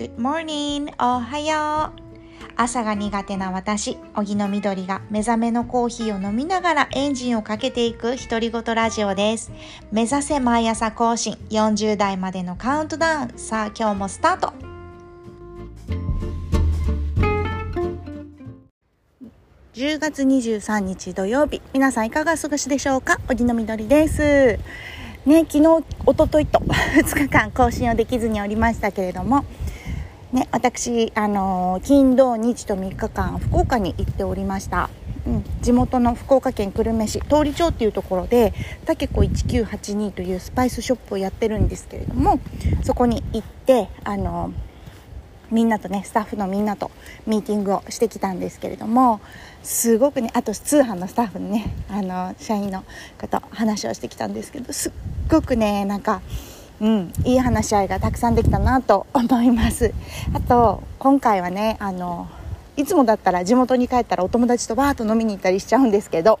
Good morning! おはよう朝が苦手な私、荻野みどりが目覚めのコーヒーを飲みながらエンジンをかけていく独り言ラジオです。目指せ毎朝更新40代までのカウントダウン。さあ今日もスタート10月23日土曜日皆さんいかがお過ごしでしょうか？荻野みどりですね昨日一昨日と 2日間更新をできずにおりましたけれどもね私あの金土日と3日間福岡に行っておりました。うん、地元の福岡県久留米市通り町っていうところでたけこ1982というスパイスショップをやってるんですけれどもそこに行ってあのみんなとねスタッフのみんなとミーティングをしてきたんですけれどもすごくねあと通販のスタッフのねあの社員の方話をしてきたんですけどすっごくねなんかうんいい話し合いがたくさんできたなと思います。あと今回はねあのいつもだったら地元に帰ったらお友達とバーッと飲みに行ったりしちゃうんですけど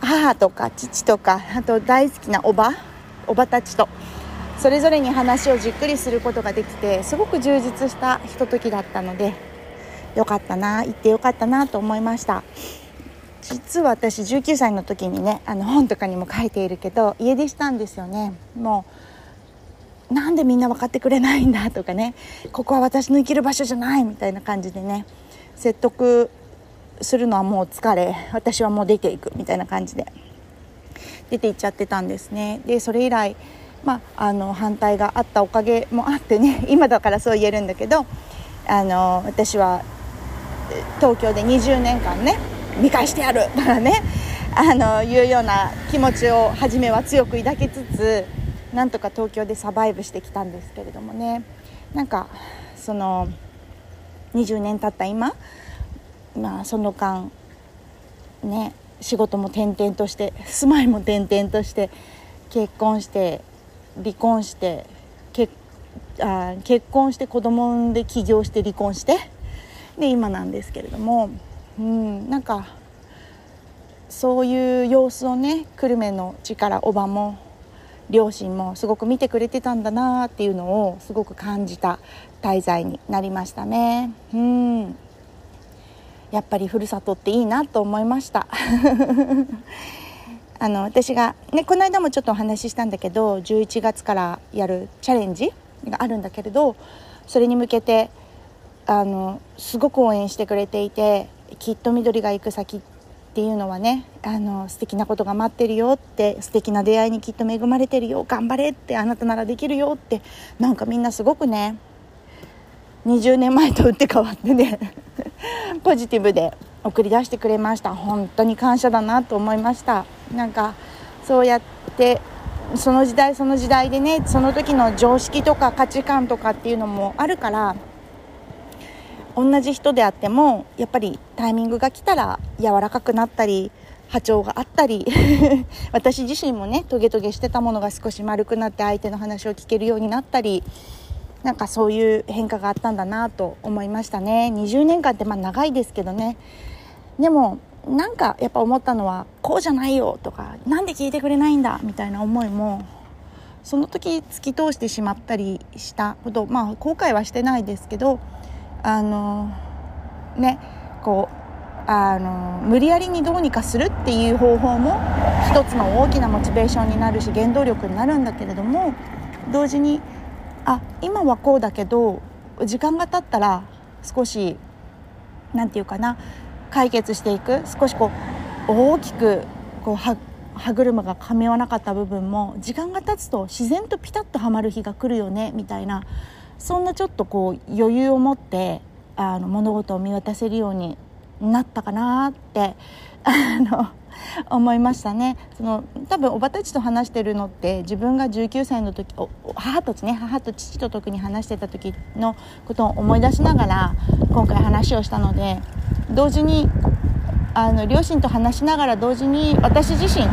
母とか父とかあと大好きなおばおばたちとそれぞれに話をじっくりすることができてすごく充実したひとときだったのでよかったな行ってよかったなと思いました。実は私19歳の時にねあの本とかにも書いているけど家出したんですよね。もうなんでみんな分かってくれないんだとかね。ここは私の生きる場所じゃないみたいな感じでね。説得するのはもう疲れ。私はもう出ていくみたいな感じで。出ていっちゃってたんですね。でそれ以来まあ、あの反対があったおかげもあってね。今だからそう言えるんだけどあの私は東京で20年間ね見返してやるとかねあのいうような気持ちを初めは強く抱きつつなんとか東京でサバイブしてきたんですけれどもね。なんかその20年経った今、まあ、その間ね仕事も転々として住まいも転々として結婚して離婚して結あ結婚して子供産んで起業して離婚してで今なんですけれども、うん、なんかそういう様子をね久留米の地からおばも両親もすごく見てくれてたんだなっていうのをすごく感じた滞在になりましたね。うんやっぱりふるさとっていいなと思いました あの私が、ね、この間もちょっとお話ししたんだけど11月からやるチャレンジがあるんだけれどそれに向けてあのすごく応援してくれていてきっと緑が行く先っていうのはねあの素敵なことが待ってるよって素敵な出会いにきっと恵まれてるよ頑張れってあなたならできるよってなんかみんなすごくね20年前と打って変わってね ポジティブで送り出してくれました。本当に感謝だなと思いました。なんかそうやってその時代その時代でねその時の常識とか価値観とかっていうのもあるから同じ人であってもやっぱりタイミングが来たら柔らかくなったり波長があったり 私自身もねトゲトゲしてたものが少し丸くなって相手の話を聞けるようになったりなんかそういう変化があったんだなと思いましたね。20年間ってまあ長いですけどね。でもなんかやっぱ思ったのはこうじゃないよとか何で聞いてくれないんだみたいな思いもその時突き通してしまったりしたことまあ後悔はしてないですけどあのねこうあの無理やりにどうにかするっていう方法も一つの大きなモチベーションになるし原動力になるんだけれども同時にあ今はこうだけど時間が経ったら少し何て言うかな解決していく少しこう大きくこう歯車が噛み合わなかった部分も時間が経つと自然とピタッとはまる日が来るよねみたいなそんなちょっとこう余裕を持ってあの物事を見渡せるようになったかなって あの思いましたねその多分おばたちと話してるのって自分が19歳の時母とね母と父と特に話してた時のことを思い出しながら今回話をしたので同時にあの両親と話しながら同時に私自身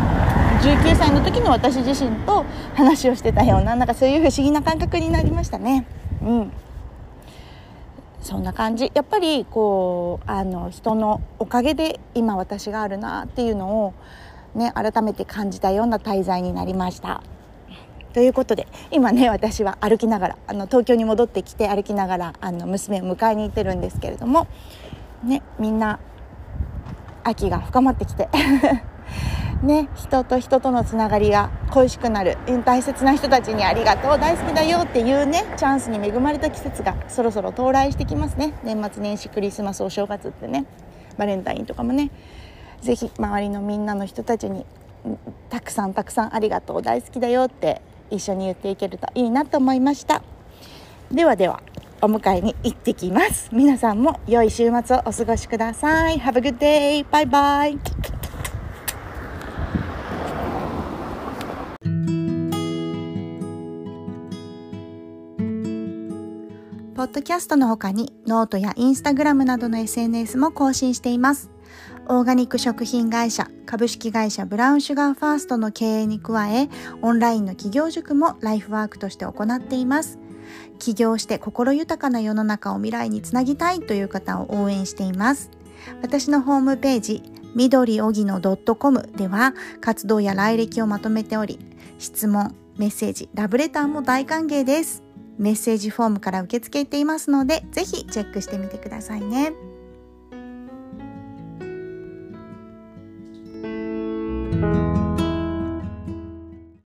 19歳の時の私自身と話をしてたようななんかそういう不思議な感覚になりましたね。うん。そんな感じ。やっぱりこうあの人のおかげで今私があるなっていうのをね改めて感じたような滞在になりました。ということで今ね私は歩きながらあの東京に戻ってきて歩きながらあの娘を迎えに行ってるんですけれどもねみんな秋が深まってきて。ね人と人とのつながりが恋しくなる大切な人たちにありがとう大好きだよっていうねチャンスに恵まれた季節がそろそろ到来してきますね。年末年始クリスマスお正月ってねバレンタインとかもね。是非周りのみんなの人たちにたくさんたくさんありがとう大好きだよって一緒に言っていけるといいなと思いました。ではではお迎えに行ってきます。皆さんも良い週末をお過ごしください。Have a good day! バイバイッドキャストの他にノートやインスタグラムなどの SNS も更新しています。オーガニック食品会社株式会社ブラウンシュガーファーストの経営に加え、オンラインの起業塾もライフワークとして行っています。起業して心豊かな世の中を未来につなぎたいという方を応援しています。私のホームページ、緑おぎの .com では活動や来歴をまとめており、質問、メッセージ、ラブレターも大歓迎です。メッセージフォームから受け付けていますので、ぜひチェックしてみてくださいね。